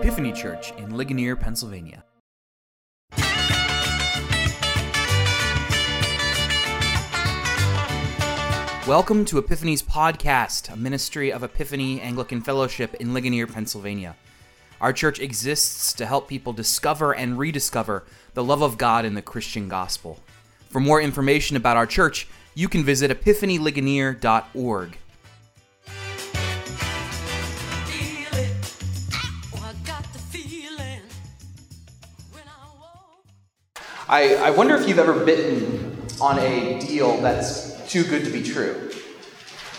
Epiphany Church in Ligonier, Pennsylvania. Welcome to Epiphany's podcast, a ministry of Epiphany Anglican Fellowship in Ligonier, Pennsylvania. Our church exists to help people discover and rediscover the love of God in the Christian gospel. For more information about our church, you can visit epiphanyligonier.org. I, I wonder if you've ever bitten on a deal that's too good to be true.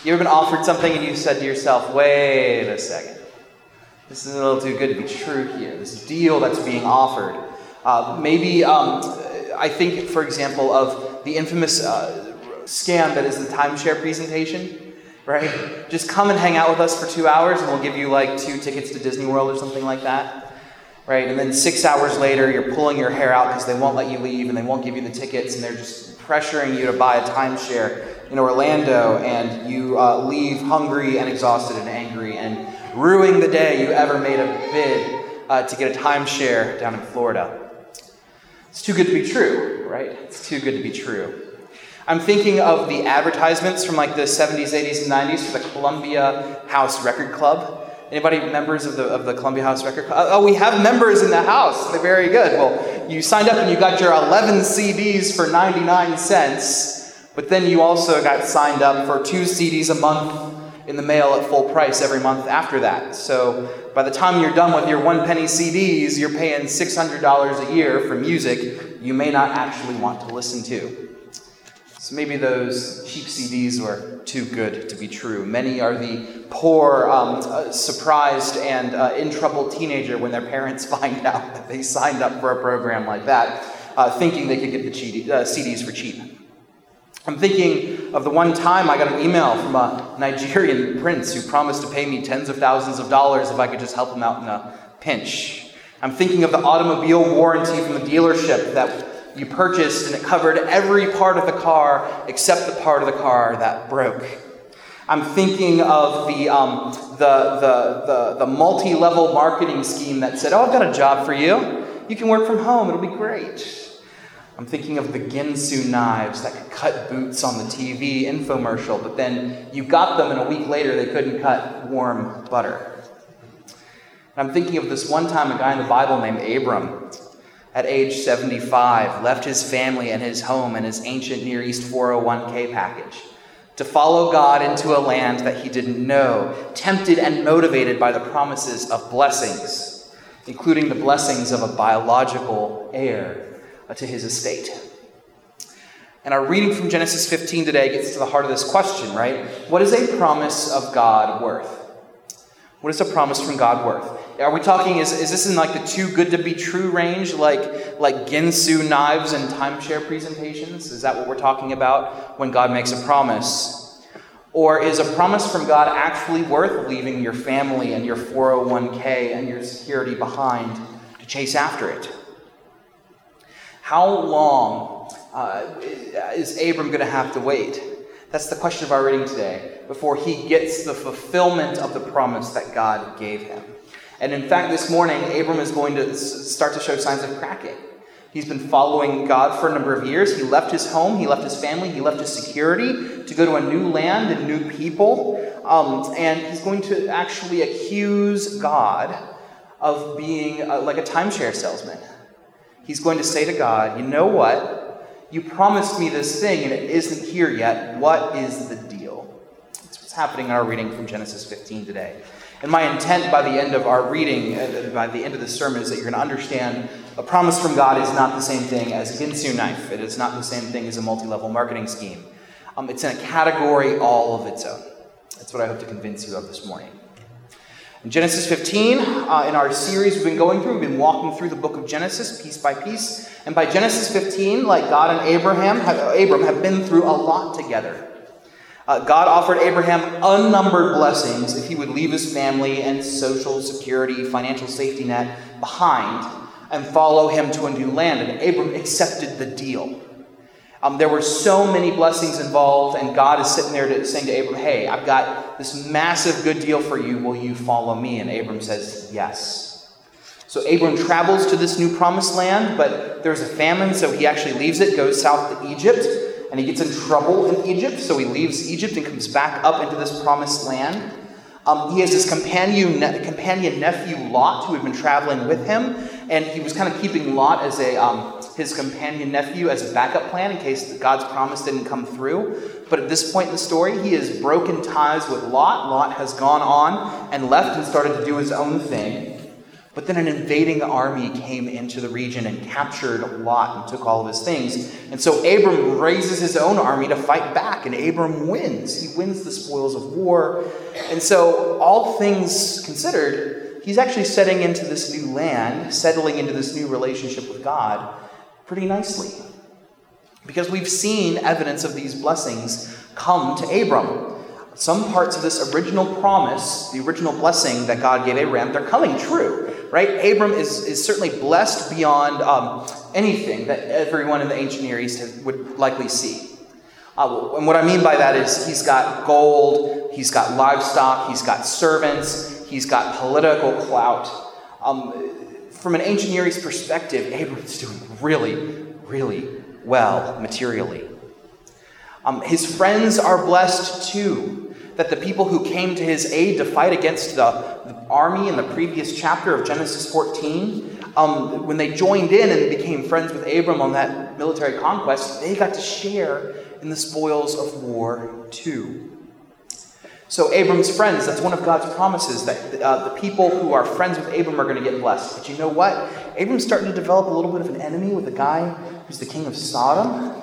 You ever been offered something and you said to yourself, wait a second, this is a little too good to be true here. This deal that's being offered. Uh, maybe, um, I think, for example, of the infamous uh, scam that is the timeshare presentation, right? Just come and hang out with us for two hours and we'll give you like two tickets to Disney World or something like that right? And then six hours later, you're pulling your hair out because they won't let you leave and they won't give you the tickets, and they're just pressuring you to buy a timeshare in Orlando, and you uh, leave hungry and exhausted and angry and ruining the day you ever made a bid uh, to get a timeshare down in Florida. It's too good to be true, right? It's too good to be true. I'm thinking of the advertisements from like the 70s, 80s, and 90s for the Columbia House Record Club. Anybody members of the, of the Columbia House Record Club? Oh, we have members in the house. They're very good. Well, you signed up and you got your 11 CDs for 99 cents, but then you also got signed up for two CDs a month in the mail at full price every month after that. So by the time you're done with your one penny CDs, you're paying $600 a year for music you may not actually want to listen to. So maybe those cheap CDs were too good to be true. Many are the poor, um, uh, surprised, and uh, in trouble teenager when their parents find out that they signed up for a program like that, uh, thinking they could get the cheat- uh, CDs for cheap. I'm thinking of the one time I got an email from a Nigerian prince who promised to pay me tens of thousands of dollars if I could just help him out in a pinch. I'm thinking of the automobile warranty from the dealership that you purchased and it covered every part of the car except the part of the car that broke. I'm thinking of the, um, the, the, the, the multi level marketing scheme that said, Oh, I've got a job for you. You can work from home, it'll be great. I'm thinking of the Ginsu knives that could cut boots on the TV infomercial, but then you got them and a week later they couldn't cut warm butter. And I'm thinking of this one time a guy in the Bible named Abram at age 75 left his family and his home and his ancient Near East 401k package to follow God into a land that he didn't know, tempted and motivated by the promises of blessings, including the blessings of a biological heir uh, to his estate. And our reading from Genesis 15 today gets to the heart of this question, right? What is a promise of God worth? What is a promise from God worth? Are we talking, is, is this in like the too good to be true range, like, like Ginsu knives and timeshare presentations? Is that what we're talking about when God makes a promise? Or is a promise from God actually worth leaving your family and your 401k and your security behind to chase after it? How long uh, is Abram going to have to wait? That's the question of our reading today, before he gets the fulfillment of the promise that God gave him. And in fact, this morning, Abram is going to start to show signs of cracking. He's been following God for a number of years. He left his home, he left his family, he left his security to go to a new land and new people. Um, and he's going to actually accuse God of being like a timeshare salesman. He's going to say to God, You know what? You promised me this thing and it isn't here yet. What is the deal? That's what's happening in our reading from Genesis 15 today. And my intent by the end of our reading, uh, by the end of the sermon, is that you're going to understand a promise from God is not the same thing as a Ginsu knife. It is not the same thing as a multi level marketing scheme. Um, it's in a category all of its own. That's what I hope to convince you of this morning. In Genesis 15, uh, in our series we've been going through, we've been walking through the book of Genesis piece by piece. And by Genesis 15, like God and Abraham, have, Abram have been through a lot together. Uh, God offered Abraham unnumbered blessings if he would leave his family and social security, financial safety net behind and follow him to a new land. And Abram accepted the deal. Um, there were so many blessings involved, and God is sitting there to, saying to Abram, Hey, I've got this massive good deal for you. Will you follow me? And Abram says, Yes. So Abram travels to this new promised land, but there's a famine, so he actually leaves it, goes south to Egypt, and he gets in trouble in Egypt, so he leaves Egypt and comes back up into this promised land. Um, he has his companion, companion nephew Lot, who had been traveling with him, and he was kind of keeping Lot as a um, his companion nephew as a backup plan in case God's promise didn't come through. But at this point in the story, he has broken ties with Lot. Lot has gone on and left and started to do his own thing. But then an invading army came into the region and captured Lot and took all of his things. And so Abram raises his own army to fight back, and Abram wins. He wins the spoils of war. And so, all things considered, he's actually setting into this new land, settling into this new relationship with God pretty nicely. Because we've seen evidence of these blessings come to Abram. Some parts of this original promise, the original blessing that God gave Abraham, they're coming true, right? Abram is, is certainly blessed beyond um, anything that everyone in the ancient Near East would likely see. Uh, and what I mean by that is he's got gold, he's got livestock, he's got servants, he's got political clout. Um, from an ancient Near East perspective, Abram's doing really, really well materially. Um, his friends are blessed too. That the people who came to his aid to fight against the, the army in the previous chapter of Genesis 14, um, when they joined in and became friends with Abram on that military conquest, they got to share in the spoils of war too. So, Abram's friends, that's one of God's promises that uh, the people who are friends with Abram are going to get blessed. But you know what? Abram's starting to develop a little bit of an enemy with a guy who's the king of Sodom.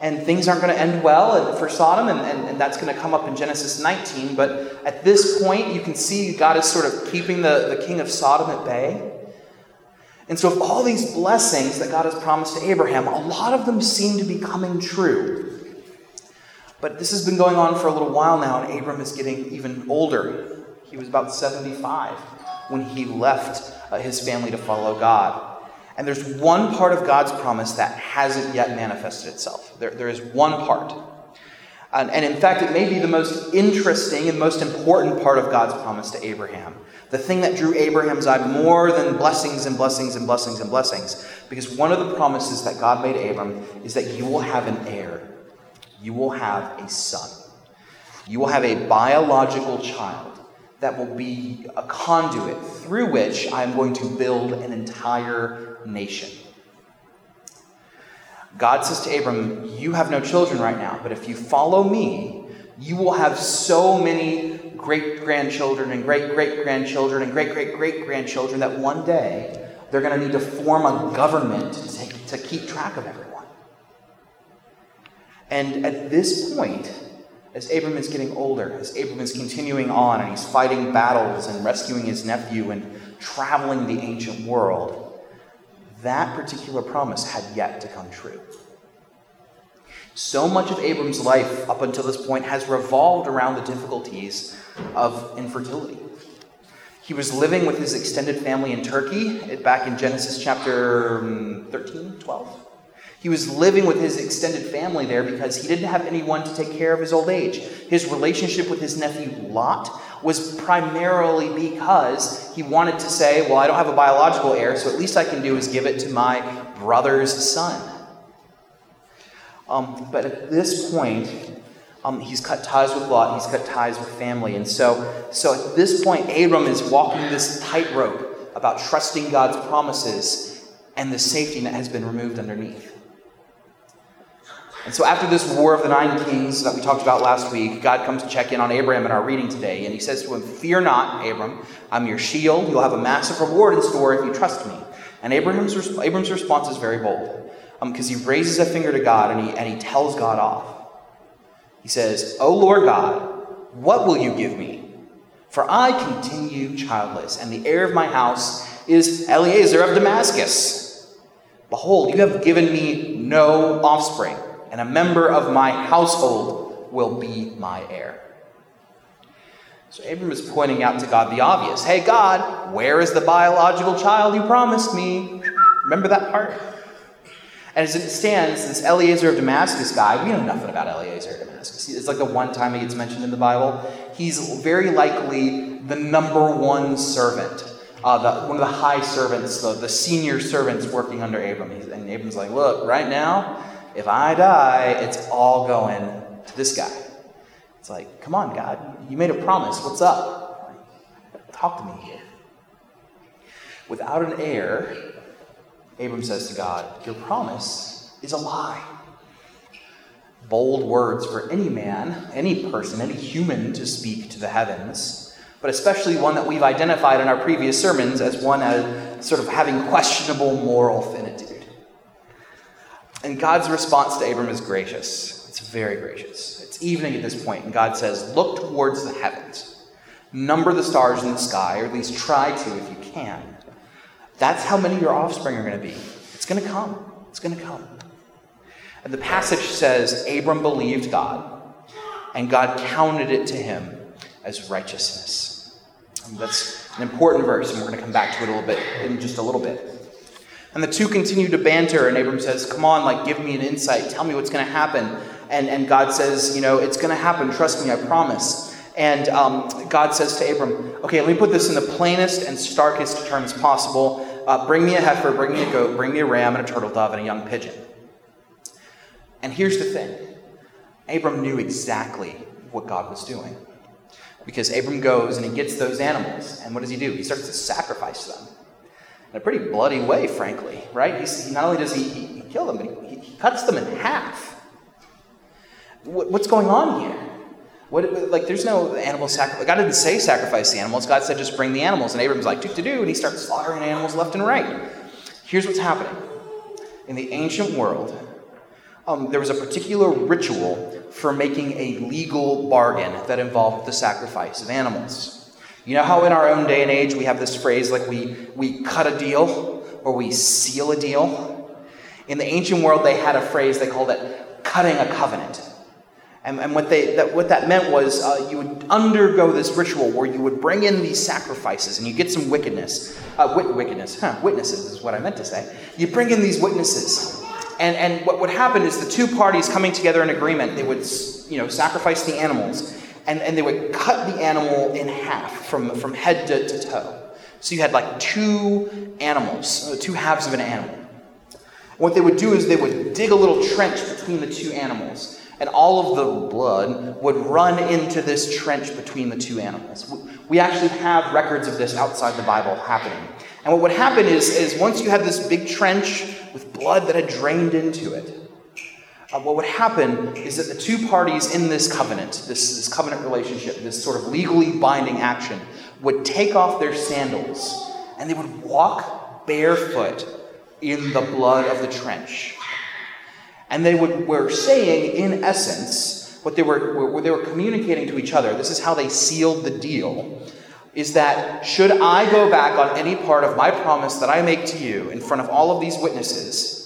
And things aren't going to end well for Sodom, and, and, and that's going to come up in Genesis 19. But at this point, you can see God is sort of keeping the, the king of Sodom at bay. And so, of all these blessings that God has promised to Abraham, a lot of them seem to be coming true. But this has been going on for a little while now, and Abram is getting even older. He was about 75 when he left uh, his family to follow God. And there's one part of God's promise that hasn't yet manifested itself. There, there is one part. And, and in fact, it may be the most interesting and most important part of God's promise to Abraham. The thing that drew Abraham's eye more than blessings and blessings and blessings and blessings. Because one of the promises that God made Abram is that you will have an heir, you will have a son, you will have a biological child that will be a conduit through which I am going to build an entire nation. God says to Abram, You have no children right now, but if you follow me, you will have so many great grandchildren and great great grandchildren and great great great grandchildren that one day they're going to need to form a government to, take, to keep track of everyone. And at this point, as Abram is getting older, as Abram is continuing on and he's fighting battles and rescuing his nephew and traveling the ancient world, that particular promise had yet to come true. So much of Abram's life up until this point has revolved around the difficulties of infertility. He was living with his extended family in Turkey back in Genesis chapter mm, 13, 12. He was living with his extended family there because he didn't have anyone to take care of his old age. His relationship with his nephew Lot was primarily because he wanted to say, Well, I don't have a biological heir, so at least I can do is give it to my brother's son. Um, but at this point, um, he's cut ties with Lot, he's cut ties with family. And so, so at this point, Abram is walking this tightrope about trusting God's promises and the safety net has been removed underneath. And so, after this war of the nine kings that we talked about last week, God comes to check in on Abraham in our reading today, and he says to him, Fear not, Abram, I'm your shield. You'll have a massive reward in store if you trust me. And Abraham's, response is very bold um, because he raises a finger to God and he, and he tells God off. He says, O Lord God, what will you give me? For I continue childless, and the heir of my house is Eliezer of Damascus. Behold, you have given me no offspring, and a member of my household will be my heir. So Abram is pointing out to God the obvious Hey, God, where is the biological child you promised me? Remember that part? And as it stands, this Eliezer of Damascus guy, we know nothing about Eliezer of Damascus. It's like the one time he gets mentioned in the Bible. He's very likely the number one servant uh, the, one of the high servants, the, the senior servants working under Abram. He's, and Abram's like, Look, right now, if I die, it's all going to this guy. It's like, Come on, God, you made a promise. What's up? Talk to me here. Without an heir, Abram says to God, Your promise is a lie. Bold words for any man, any person, any human to speak to the heavens, but especially one that we've identified in our previous sermons as one as sort of having questionable moral finitude. And God's response to Abram is gracious. It's very gracious. It's evening at this point, and God says, Look towards the heavens, number the stars in the sky, or at least try to if you can. That's how many your offspring are going to be. It's going to come. It's going to come. And the passage says Abram believed God, and God counted it to him as righteousness. And that's an important verse, and we're going to come back to it a little bit in just a little bit. And the two continue to banter, and Abram says, Come on, like, give me an insight. Tell me what's going to happen. And, and God says, You know, it's going to happen. Trust me, I promise. And um, God says to Abram, Okay, let me put this in the plainest and starkest terms possible. Uh, bring me a heifer, bring me a goat, bring me a ram, and a turtle dove, and a young pigeon. And here's the thing Abram knew exactly what God was doing. Because Abram goes and he gets those animals, and what does he do? He starts to sacrifice them in a pretty bloody way, frankly, right? He's, he, not only does he, he, he kill them, but he, he cuts them in half. What, what's going on here? What, like, there's no animal sacrifice. God didn't say sacrifice the animals. God said just bring the animals. And Abram's like, do to do, and he starts slaughtering animals left and right. Here's what's happening. In the ancient world, um, there was a particular ritual for making a legal bargain that involved the sacrifice of animals. You know how in our own day and age we have this phrase like we, we cut a deal or we seal a deal? In the ancient world, they had a phrase they called it cutting a covenant. And, and what, they, that, what that meant was uh, you would undergo this ritual where you would bring in these sacrifices and you get some wickedness. Uh, wit- wickedness, huh, witnesses is what I meant to say. You bring in these witnesses. And, and what would happen is the two parties coming together in agreement, they would you know, sacrifice the animals and, and they would cut the animal in half from, from head to, to toe. So you had like two animals, uh, two halves of an animal. What they would do is they would dig a little trench between the two animals, and all of the blood would run into this trench between the two animals. We actually have records of this outside the Bible happening. And what would happen is, is once you had this big trench with blood that had drained into it, uh, what would happen is that the two parties in this covenant, this, this covenant relationship, this sort of legally binding action, would take off their sandals and they would walk barefoot in the blood of the trench. And they would, were saying, in essence, what they were, what they were communicating to each other, this is how they sealed the deal, is that should I go back on any part of my promise that I make to you in front of all of these witnesses,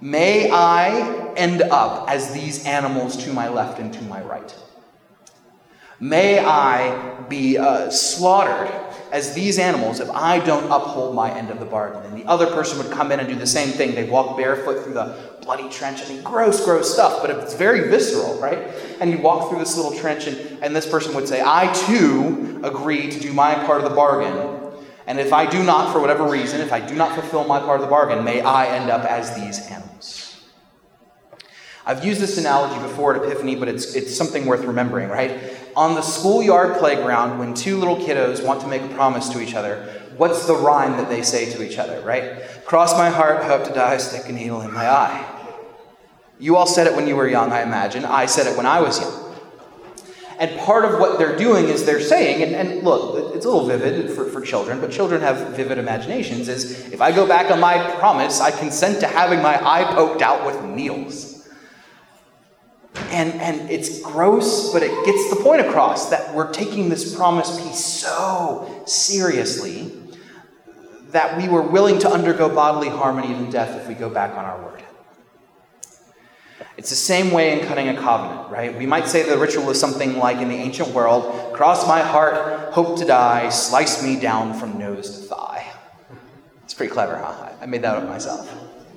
may I end up as these animals to my left and to my right. May I be uh, slaughtered as these animals if I don't uphold my end of the bargain. And the other person would come in and do the same thing. They'd walk barefoot through the bloody trench. I mean, gross, gross stuff, but it's very visceral, right? And you'd walk through this little trench, and, and this person would say, I too agree to do my part of the bargain. And if I do not, for whatever reason, if I do not fulfill my part of the bargain, may I end up as these animals. I've used this analogy before at Epiphany, but it's, it's something worth remembering, right? On the schoolyard playground, when two little kiddos want to make a promise to each other, what's the rhyme that they say to each other, right? Cross my heart, hope to die, stick a needle in my eye. You all said it when you were young, I imagine. I said it when I was young. And part of what they're doing is they're saying, and, and look, it's a little vivid for, for children, but children have vivid imaginations, is if I go back on my promise, I consent to having my eye poked out with needles. And, and it's gross, but it gets the point across that we're taking this promise piece so seriously that we were willing to undergo bodily harm and even death if we go back on our word. It's the same way in cutting a covenant, right? We might say the ritual is something like in the ancient world cross my heart, hope to die, slice me down from nose to thigh. It's pretty clever, huh? I made that up myself.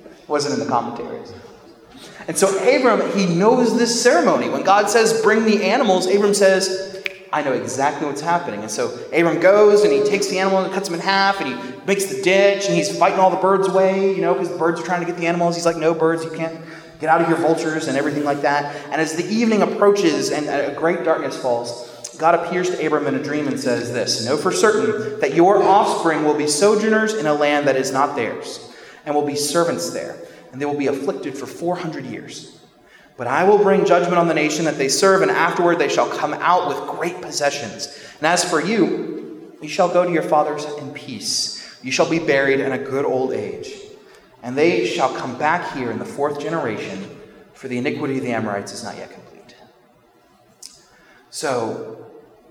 It wasn't in the commentaries. And so Abram, he knows this ceremony. When God says, bring the animals, Abram says, I know exactly what's happening. And so Abram goes and he takes the animal and cuts him in half and he makes the ditch and he's fighting all the birds away, you know, because the birds are trying to get the animals. He's like, no birds, you can't get out of here, vultures, and everything like that. And as the evening approaches and a great darkness falls, God appears to Abram in a dream and says this Know for certain that your offspring will be sojourners in a land that is not theirs, and will be servants there, and they will be afflicted for 400 years. But I will bring judgment on the nation that they serve, and afterward they shall come out with great possessions. And as for you, you shall go to your fathers in peace. You shall be buried in a good old age. And they shall come back here in the fourth generation, for the iniquity of the Amorites is not yet complete. So,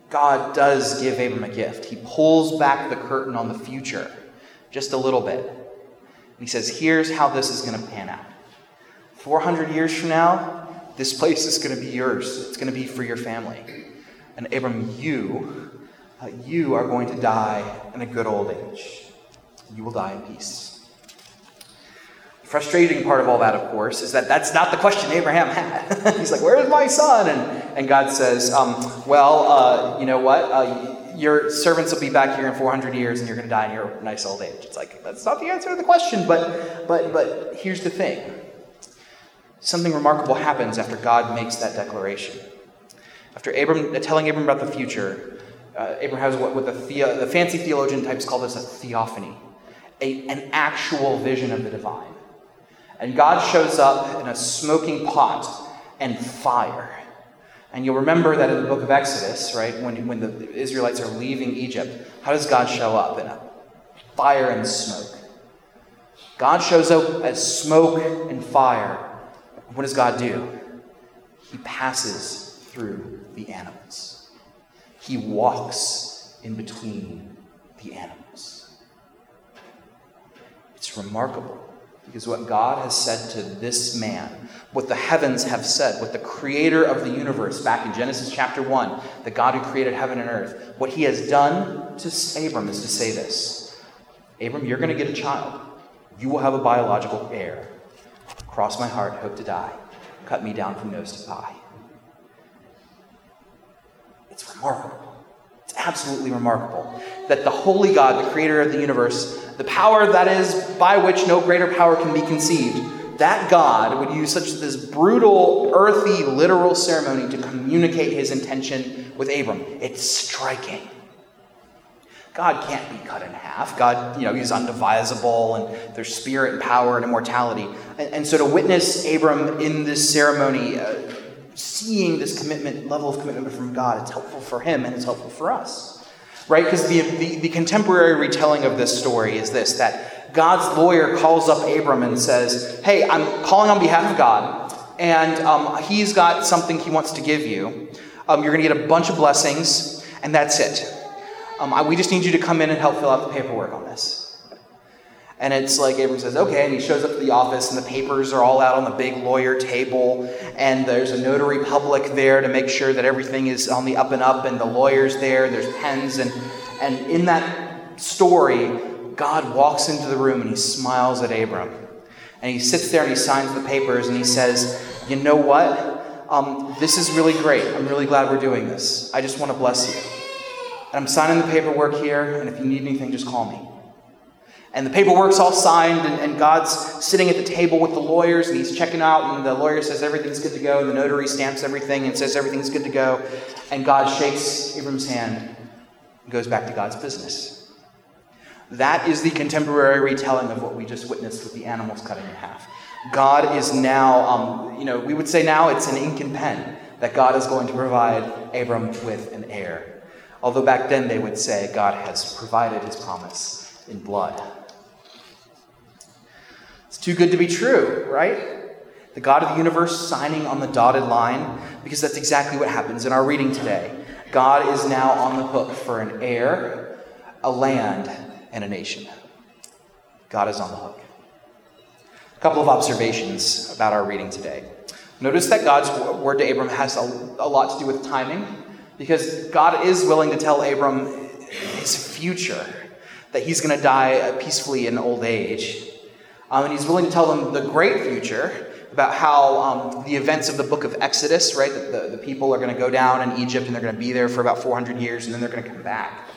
God does give Abram a gift. He pulls back the curtain on the future just a little bit. And he says, Here's how this is going to pan out. 400 years from now, this place is going to be yours. It's going to be for your family. And Abram, you, uh, you are going to die in a good old age. You will die in peace. Frustrating part of all that, of course, is that that's not the question Abraham had. He's like, Where's my son? And, and God says, um, Well, uh, you know what? Uh, your servants will be back here in 400 years and you're going to die in your nice old age. It's like, that's not the answer to the question, but, but, but here's the thing something remarkable happens after God makes that declaration. After Abram, telling Abram about the future, uh, Abram has what, what the, the fancy theologian types call this a theophany, a, an actual vision of the divine. And God shows up in a smoking pot and fire. And you'll remember that in the book of Exodus, right, when, when the Israelites are leaving Egypt, how does God show up? In a fire and smoke. God shows up as smoke and fire. What does God do? He passes through the animals, He walks in between the animals. It's remarkable because what God has said to this man, what the heavens have said, what the creator of the universe back in Genesis chapter 1, the God who created heaven and earth, what he has done to Abram is to say this Abram, you're going to get a child. You will have a biological heir. Cross my heart, hope to die. Cut me down from nose to thigh. It's remarkable. It's absolutely remarkable that the holy God, the creator of the universe, the power that is by which no greater power can be conceived, that God would use such this brutal, earthy, literal ceremony to communicate his intention with Abram. It's striking. God can't be cut in half. God, you know, he's undivisible and there's spirit and power and immortality. And, and so to witness Abram in this ceremony, uh, seeing this commitment, level of commitment from God, it's helpful for him and it's helpful for us. Right? Because the, the, the contemporary retelling of this story is this that God's lawyer calls up Abram and says, Hey, I'm calling on behalf of God, and um, he's got something he wants to give you. Um, you're going to get a bunch of blessings, and that's it. Um, I, we just need you to come in and help fill out the paperwork on this. And it's like Abram says, okay. And he shows up to the office, and the papers are all out on the big lawyer table. And there's a notary public there to make sure that everything is on the up and up, and the lawyer's there, there's pens. And, and in that story, God walks into the room and he smiles at Abram. And he sits there and he signs the papers and he says, You know what? Um, this is really great. I'm really glad we're doing this. I just want to bless you. And I'm signing the paperwork here, and if you need anything, just call me. And the paperwork's all signed, and, and, God's sitting at the table with the lawyers, and he's checking out, and the lawyer says everything's good to go, and the notary stamps everything and says everything's good to go. And God shakes Abram's hand and goes back to God's business. That is the contemporary retelling of what we just witnessed with the animals cutting in half. God is now, um, you know, we would say now it's an ink and pen that God is going to provide Abram with an heir. Although back then they would say God has provided his promise in blood. Too good to be true, right? The God of the universe signing on the dotted line, because that's exactly what happens in our reading today. God is now on the hook for an heir, a land, and a nation. God is on the hook. A couple of observations about our reading today. Notice that God's word to Abram has a, a lot to do with timing, because God is willing to tell Abram his future, that he's going to die peacefully in old age. Um, and he's willing to tell them the great future, about how um, the events of the book of Exodus, right? The, the, the people are going to go down in Egypt and they're going to be there for about 400 years and then they're going to come back.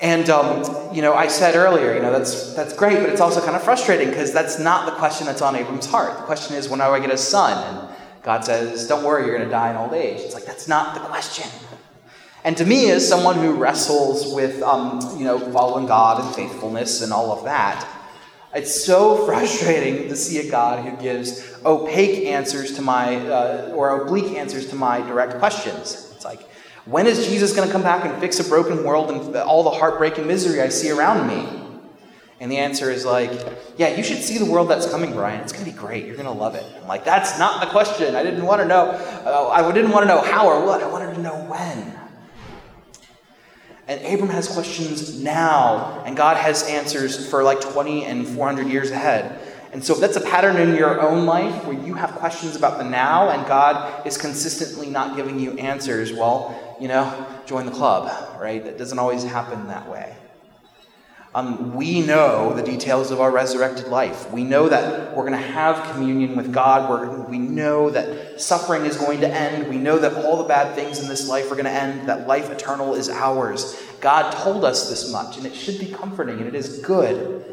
And um, you know, I said earlier, you know, that's that's great, but it's also kind of frustrating because that's not the question that's on Abram's heart. The question is, when do I get a son? And God says, "Don't worry, you're going to die in old age." It's like that's not the question. And to me, as someone who wrestles with, um, you know, following God and faithfulness and all of that, it's so frustrating to see a God who gives opaque answers to my, uh, or oblique answers to my direct questions. It's like, when is Jesus going to come back and fix a broken world and all the heartbreak and misery I see around me? And the answer is like, yeah, you should see the world that's coming, Brian. It's going to be great. You're going to love it. I'm like, that's not the question. I didn't want to know. Uh, I didn't want to know how or what. I wanted to know when. And Abram has questions now, and God has answers for like 20 and 400 years ahead. And so, if that's a pattern in your own life where you have questions about the now and God is consistently not giving you answers, well, you know, join the club, right? It doesn't always happen that way. Um, we know the details of our resurrected life. We know that we're going to have communion with God. We're, we know that suffering is going to end. We know that all the bad things in this life are going to end, that life eternal is ours. God told us this much, and it should be comforting, and it is good.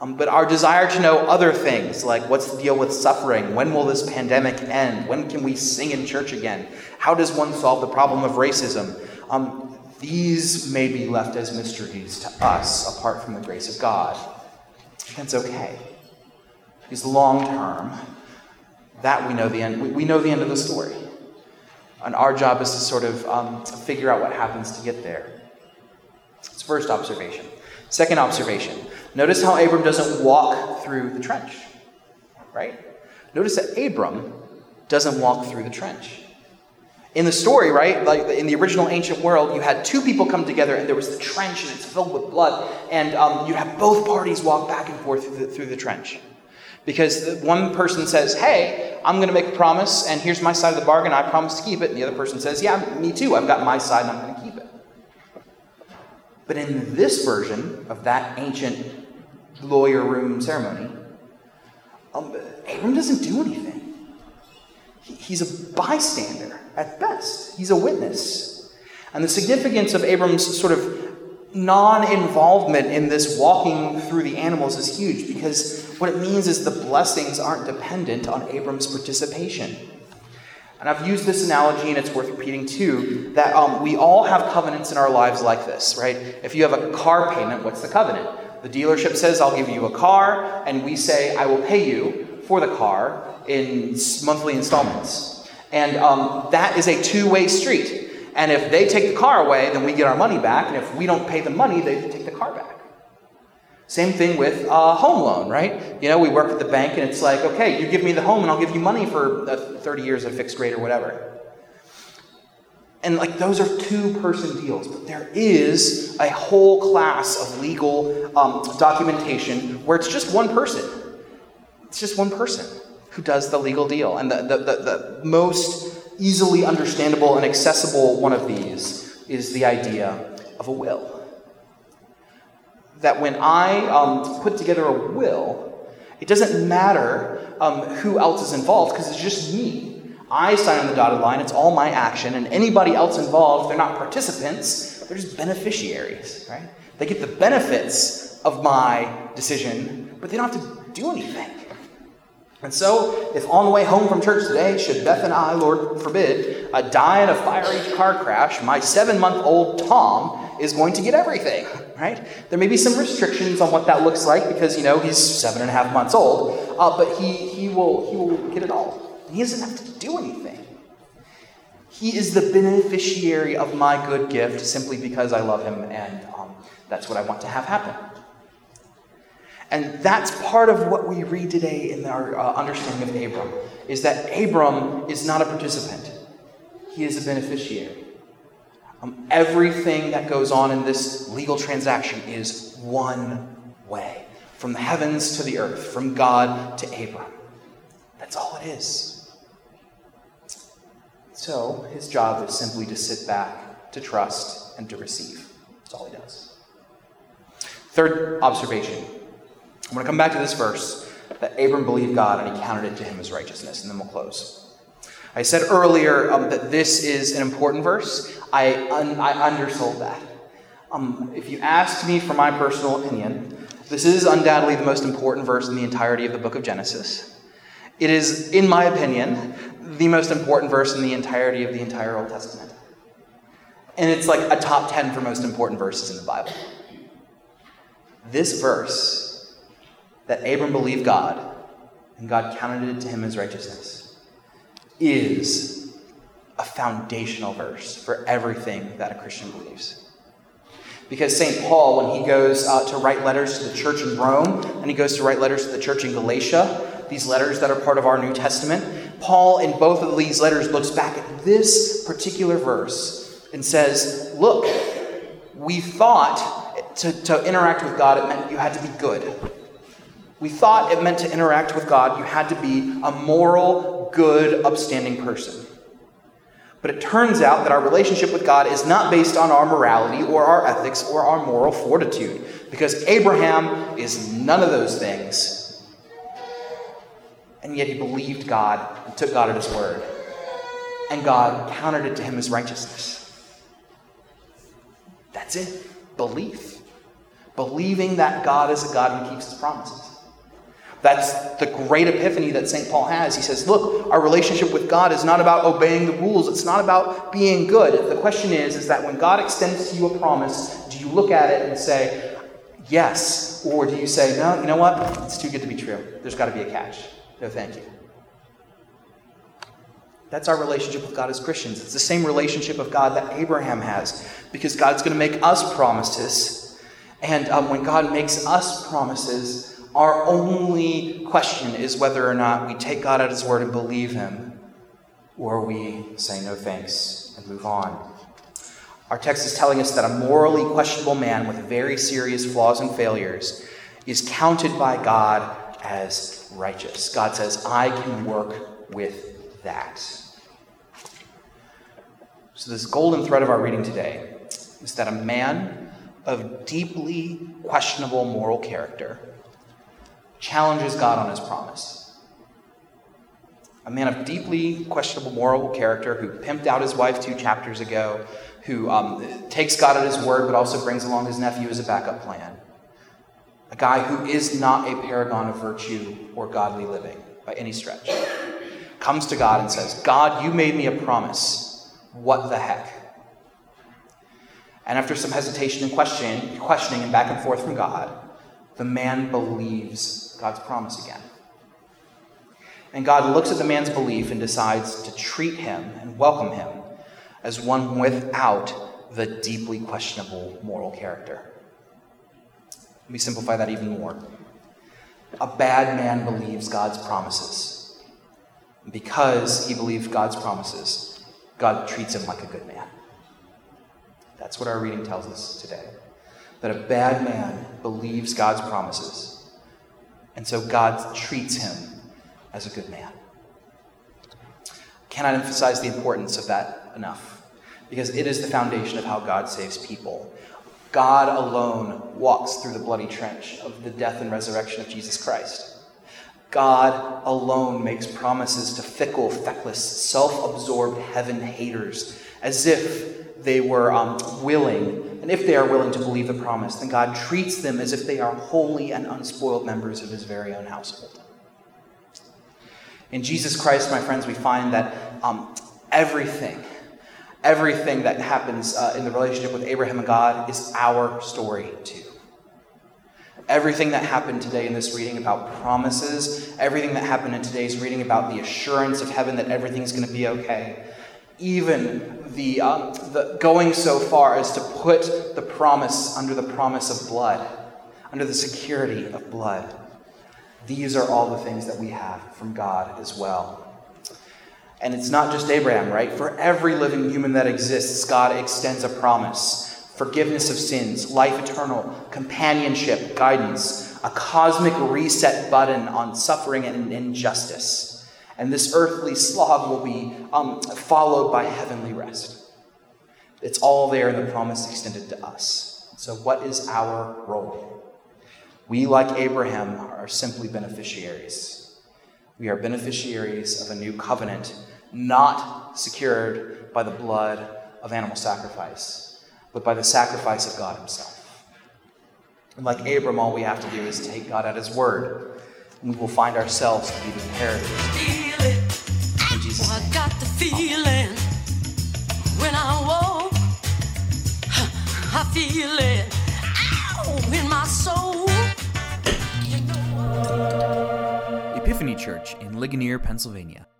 Um, but our desire to know other things, like what's the deal with suffering? When will this pandemic end? When can we sing in church again? How does one solve the problem of racism? Um, these may be left as mysteries to us apart from the grace of God. That's okay. Because long term, that we know the end. We, know the end of the story. And our job is to sort of um, figure out what happens to get there. It's first observation. Second observation. Notice how Abram doesn't walk through the trench. Right? Notice that Abram doesn't walk through the trench. In the story, right, like in the original ancient world, you had two people come together and there was the trench and it's filled with blood, and um, you'd have both parties walk back and forth through the, through the trench. Because one person says, Hey, I'm going to make a promise, and here's my side of the bargain, I promise to keep it. And the other person says, Yeah, me too, I've got my side and I'm going to keep it. But in this version of that ancient lawyer room ceremony, um, Abram doesn't do anything. He- He's a bystander at best, he's a witness. And the significance of Abram's sort of non involvement in this walking through the animals is huge because what it means is the blessings aren't dependent on Abram's participation. And I've used this analogy, and it's worth repeating too, that um, we all have covenants in our lives like this, right? If you have a car payment, what's the covenant? The dealership says, I'll give you a car, and we say, I will pay you for the car in monthly installments. And um, that is a two way street. And if they take the car away, then we get our money back, and if we don't pay the money, they take the car back. Same thing with a home loan, right? You know, we work with the bank and it's like, okay, you give me the home and I'll give you money for uh, 30 years at fixed rate or whatever. And like those are two person deals, but there is a whole class of legal um, documentation where it's just one person. It's just one person who does the legal deal. And the, the, the, the most easily understandable and accessible one of these is the idea of a will that when I um, put together a will, it doesn't matter um, who else is involved because it's just me. I sign on the dotted line, it's all my action, and anybody else involved, they're not participants, they're just beneficiaries, right? They get the benefits of my decision, but they don't have to do anything. And so, if on the way home from church today, should Beth and I, Lord forbid, uh, die in a fiery car crash, my seven month old Tom is going to get everything, right? There may be some restrictions on what that looks like because, you know, he's seven and a half months old, uh, but he, he, will, he will get it all. He doesn't have to do anything. He is the beneficiary of my good gift simply because I love him and um, that's what I want to have happen. And that's part of what we read today in our uh, understanding of Abram, is that Abram is not a participant. He is a beneficiary. Um, everything that goes on in this legal transaction is one way from the heavens to the earth, from God to Abram. That's all it is. So his job is simply to sit back, to trust, and to receive. That's all he does. Third observation. I'm going to come back to this verse, that Abram believed God and he counted it to him as righteousness. And then we'll close. I said earlier um, that this is an important verse. I, un- I undersold that. Um, if you asked me for my personal opinion, this is undoubtedly the most important verse in the entirety of the book of Genesis. It is, in my opinion, the most important verse in the entirety of the entire Old Testament. And it's like a top 10 for most important verses in the Bible. This verse, that Abram believed God and God counted it to him as righteousness, is a foundational verse for everything that a Christian believes. Because St. Paul, when he goes uh, to write letters to the church in Rome, and he goes to write letters to the church in Galatia, these letters that are part of our New Testament, Paul, in both of these letters, looks back at this particular verse and says, Look, we thought to, to interact with God, it meant you had to be good. We thought it meant to interact with God, you had to be a moral, good, upstanding person. But it turns out that our relationship with God is not based on our morality or our ethics or our moral fortitude, because Abraham is none of those things. And yet he believed God and took God at his word. And God counted it to him as righteousness. That's it. Belief. Believing that God is a God who keeps his promises. That's the great epiphany that St. Paul has. He says, Look, our relationship with God is not about obeying the rules, it's not about being good. The question is, is that when God extends to you a promise, do you look at it and say, Yes? Or do you say, No, you know what? It's too good to be true. There's got to be a catch. No, thank you. That's our relationship with God as Christians. It's the same relationship of God that Abraham has, because God's going to make us promises. And um, when God makes us promises, our only question is whether or not we take God at His word and believe Him, or we say no thanks and move on. Our text is telling us that a morally questionable man with very serious flaws and failures is counted by God as righteous. God says, I can work with that. So, this golden thread of our reading today is that a man of deeply questionable moral character challenges God on his promise. A man of deeply questionable moral character who pimped out his wife two chapters ago, who um, takes God at his word but also brings along his nephew as a backup plan. A guy who is not a paragon of virtue or godly living by any stretch. Comes to God and says, God, you made me a promise. What the heck? And after some hesitation and question, questioning and back and forth from God, the man believes God's promise again. And God looks at the man's belief and decides to treat him and welcome him as one without the deeply questionable moral character. Let me simplify that even more. A bad man believes God's promises. Because he believes God's promises, God treats him like a good man. That's what our reading tells us today. That a bad man believes God's promises, and so God treats him as a good man. I cannot emphasize the importance of that enough, because it is the foundation of how God saves people. God alone walks through the bloody trench of the death and resurrection of Jesus Christ. God alone makes promises to fickle, feckless, self absorbed heaven haters as if they were um, willing, and if they are willing to believe the promise, then God treats them as if they are holy and unspoiled members of his very own household. In Jesus Christ, my friends, we find that um, everything, everything that happens uh, in the relationship with Abraham and God is our story too. Everything that happened today in this reading about promises, everything that happened in today's reading about the assurance of heaven that everything's going to be okay, even the, um, the going so far as to put the promise under the promise of blood, under the security of blood. These are all the things that we have from God as well. And it's not just Abraham, right? For every living human that exists, God extends a promise forgiveness of sins, life eternal, companionship, guidance, a cosmic reset button on suffering and injustice. And this earthly slog will be um, followed by heavenly rest. It's all there in the promise extended to us. So, what is our role? We, like Abraham, are simply beneficiaries. We are beneficiaries of a new covenant, not secured by the blood of animal sacrifice, but by the sacrifice of God Himself. And like Abram, all we have to do is take God at His word, and we will find ourselves to be the inheritors I got the feeling when I walk. I feel it ow, in my soul. Epiphany Church in Ligonier, Pennsylvania.